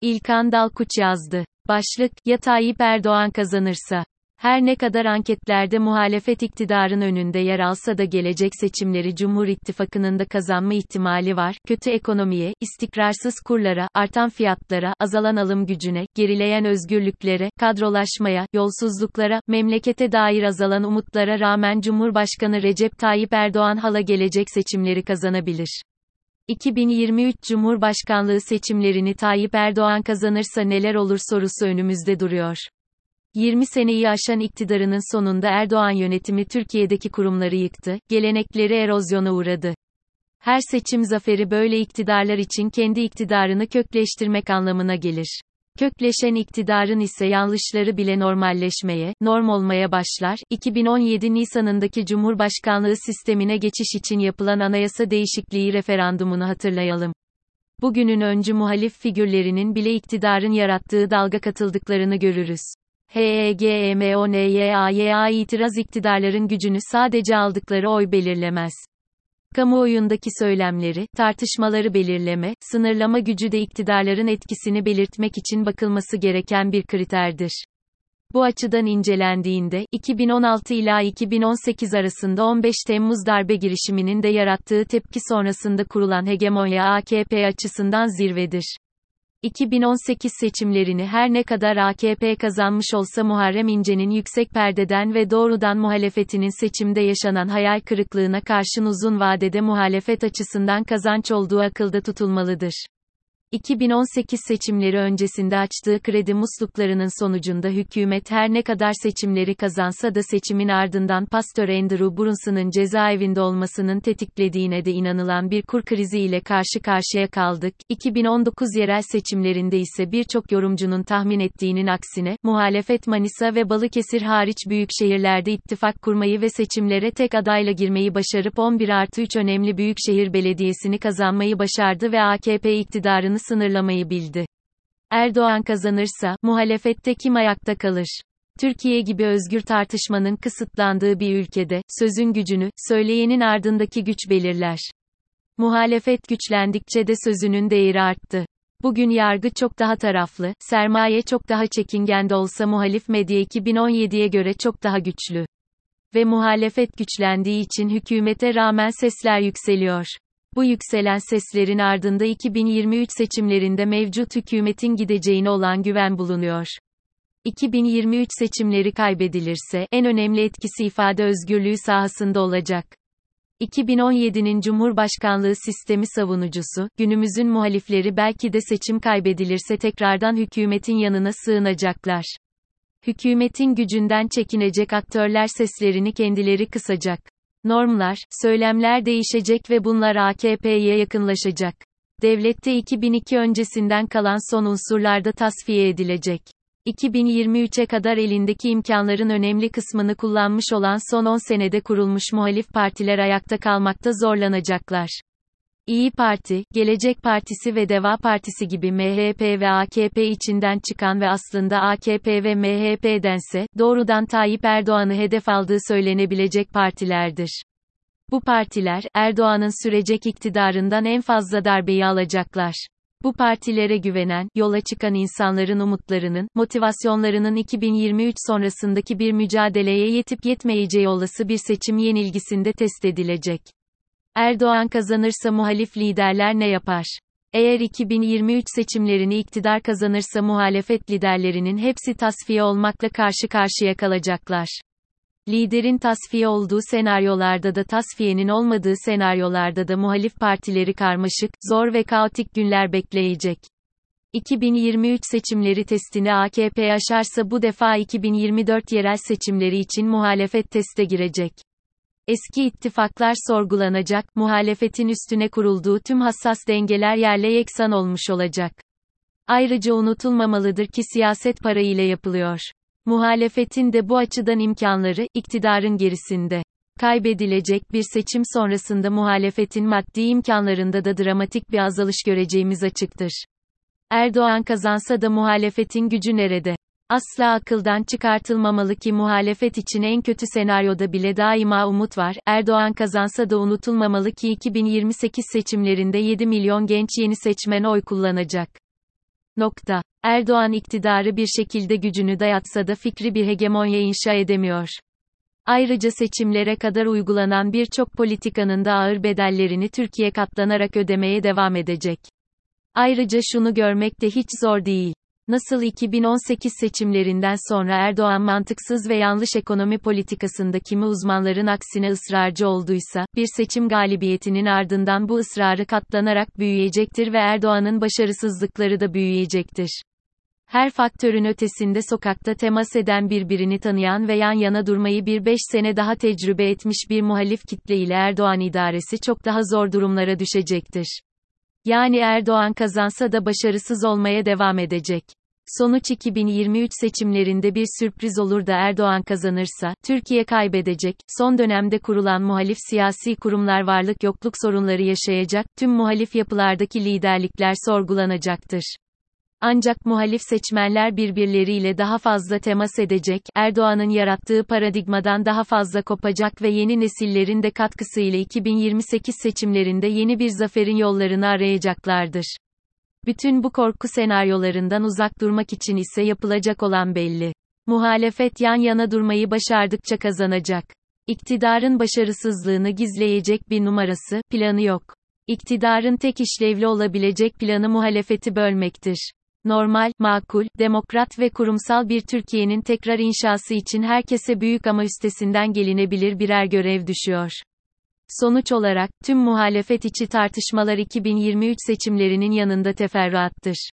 İlkan Dalkuç yazdı. Başlık, ya Tayyip Erdoğan kazanırsa. Her ne kadar anketlerde muhalefet iktidarın önünde yer alsa da gelecek seçimleri Cumhur İttifakı'nın da kazanma ihtimali var. Kötü ekonomiye, istikrarsız kurlara, artan fiyatlara, azalan alım gücüne, gerileyen özgürlüklere, kadrolaşmaya, yolsuzluklara, memlekete dair azalan umutlara rağmen Cumhurbaşkanı Recep Tayyip Erdoğan hala gelecek seçimleri kazanabilir. 2023 Cumhurbaşkanlığı seçimlerini Tayyip Erdoğan kazanırsa neler olur sorusu önümüzde duruyor. 20 seneyi aşan iktidarının sonunda Erdoğan yönetimi Türkiye'deki kurumları yıktı, gelenekleri erozyona uğradı. Her seçim zaferi böyle iktidarlar için kendi iktidarını kökleştirmek anlamına gelir. Kökleşen iktidarın ise yanlışları bile normalleşmeye, norm olmaya başlar. 2017 Nisan'ındaki Cumhurbaşkanlığı sistemine geçiş için yapılan anayasa değişikliği referandumunu hatırlayalım. Bugünün öncü muhalif figürlerinin bile iktidarın yarattığı dalga katıldıklarını görürüz. HEGMONYAYA itiraz iktidarların gücünü sadece aldıkları oy belirlemez. Kamuoyundaki söylemleri, tartışmaları belirleme, sınırlama gücü de iktidarların etkisini belirtmek için bakılması gereken bir kriterdir. Bu açıdan incelendiğinde, 2016 ila 2018 arasında 15 Temmuz darbe girişiminin de yarattığı tepki sonrasında kurulan hegemonya AKP açısından zirvedir. 2018 seçimlerini her ne kadar AKP kazanmış olsa Muharrem İnce'nin yüksek perdeden ve doğrudan muhalefetinin seçimde yaşanan hayal kırıklığına karşın uzun vadede muhalefet açısından kazanç olduğu akılda tutulmalıdır. 2018 seçimleri öncesinde açtığı kredi musluklarının sonucunda hükümet her ne kadar seçimleri kazansa da seçimin ardından Pastör Andrew Brunson'ın cezaevinde olmasının tetiklediğine de inanılan bir kur krizi ile karşı karşıya kaldık. 2019 yerel seçimlerinde ise birçok yorumcunun tahmin ettiğinin aksine, muhalefet Manisa ve Balıkesir hariç büyük şehirlerde ittifak kurmayı ve seçimlere tek adayla girmeyi başarıp 11 artı 3 önemli büyükşehir belediyesini kazanmayı başardı ve AKP iktidarını sınırlamayı bildi. Erdoğan kazanırsa, muhalefette kim ayakta kalır? Türkiye gibi özgür tartışmanın kısıtlandığı bir ülkede, sözün gücünü, söyleyenin ardındaki güç belirler. Muhalefet güçlendikçe de sözünün değeri arttı. Bugün yargı çok daha taraflı, sermaye çok daha çekingen de olsa muhalif medya 2017'ye göre çok daha güçlü. Ve muhalefet güçlendiği için hükümete rağmen sesler yükseliyor. Bu yükselen seslerin ardında 2023 seçimlerinde mevcut hükümetin gideceğine olan güven bulunuyor. 2023 seçimleri kaybedilirse en önemli etkisi ifade özgürlüğü sahasında olacak. 2017'nin Cumhurbaşkanlığı sistemi savunucusu, günümüzün muhalifleri belki de seçim kaybedilirse tekrardan hükümetin yanına sığınacaklar. Hükümetin gücünden çekinecek aktörler seslerini kendileri kısacak. Normlar, söylemler değişecek ve bunlar AKP'ye yakınlaşacak. Devlette 2002 öncesinden kalan son unsurlarda tasfiye edilecek. 2023'e kadar elindeki imkanların önemli kısmını kullanmış olan son 10 senede kurulmuş muhalif partiler ayakta kalmakta zorlanacaklar. İyi Parti, Gelecek Partisi ve Deva Partisi gibi MHP ve AKP içinden çıkan ve aslında AKP ve MHP'dense, doğrudan Tayyip Erdoğan'ı hedef aldığı söylenebilecek partilerdir. Bu partiler, Erdoğan'ın sürecek iktidarından en fazla darbeyi alacaklar. Bu partilere güvenen, yola çıkan insanların umutlarının, motivasyonlarının 2023 sonrasındaki bir mücadeleye yetip yetmeyeceği olası bir seçim yenilgisinde test edilecek. Erdoğan kazanırsa muhalif liderler ne yapar? Eğer 2023 seçimlerini iktidar kazanırsa muhalefet liderlerinin hepsi tasfiye olmakla karşı karşıya kalacaklar. Liderin tasfiye olduğu senaryolarda da tasfiyenin olmadığı senaryolarda da muhalif partileri karmaşık, zor ve kaotik günler bekleyecek. 2023 seçimleri testini AKP aşarsa bu defa 2024 yerel seçimleri için muhalefet teste girecek. Eski ittifaklar sorgulanacak, muhalefetin üstüne kurulduğu tüm hassas dengeler yerle yeksan olmuş olacak. Ayrıca unutulmamalıdır ki siyaset para ile yapılıyor. Muhalefetin de bu açıdan imkanları, iktidarın gerisinde. Kaybedilecek bir seçim sonrasında muhalefetin maddi imkanlarında da dramatik bir azalış göreceğimiz açıktır. Erdoğan kazansa da muhalefetin gücü nerede? Asla akıldan çıkartılmamalı ki muhalefet için en kötü senaryoda bile daima umut var. Erdoğan kazansa da unutulmamalı ki 2028 seçimlerinde 7 milyon genç yeni seçmen oy kullanacak. Nokta. Erdoğan iktidarı bir şekilde gücünü dayatsa da fikri bir hegemonya inşa edemiyor. Ayrıca seçimlere kadar uygulanan birçok politikanın da ağır bedellerini Türkiye katlanarak ödemeye devam edecek. Ayrıca şunu görmek de hiç zor değil. Nasıl 2018 seçimlerinden sonra Erdoğan mantıksız ve yanlış ekonomi politikasında kimi uzmanların aksine ısrarcı olduysa, bir seçim galibiyetinin ardından bu ısrarı katlanarak büyüyecektir ve Erdoğan'ın başarısızlıkları da büyüyecektir. Her faktörün ötesinde sokakta temas eden birbirini tanıyan ve yan yana durmayı bir beş sene daha tecrübe etmiş bir muhalif kitle ile Erdoğan idaresi çok daha zor durumlara düşecektir. Yani Erdoğan kazansa da başarısız olmaya devam edecek. Sonuç 2023 seçimlerinde bir sürpriz olur da Erdoğan kazanırsa, Türkiye kaybedecek, son dönemde kurulan muhalif siyasi kurumlar varlık yokluk sorunları yaşayacak, tüm muhalif yapılardaki liderlikler sorgulanacaktır. Ancak muhalif seçmenler birbirleriyle daha fazla temas edecek, Erdoğan'ın yarattığı paradigmadan daha fazla kopacak ve yeni nesillerin de katkısıyla 2028 seçimlerinde yeni bir zaferin yollarını arayacaklardır. Bütün bu korku senaryolarından uzak durmak için ise yapılacak olan belli. Muhalefet yan yana durmayı başardıkça kazanacak. İktidarın başarısızlığını gizleyecek bir numarası, planı yok. İktidarın tek işlevli olabilecek planı muhalefeti bölmektir. Normal, makul, demokrat ve kurumsal bir Türkiye'nin tekrar inşası için herkese büyük ama üstesinden gelinebilir birer görev düşüyor. Sonuç olarak, tüm muhalefet içi tartışmalar 2023 seçimlerinin yanında teferruattır.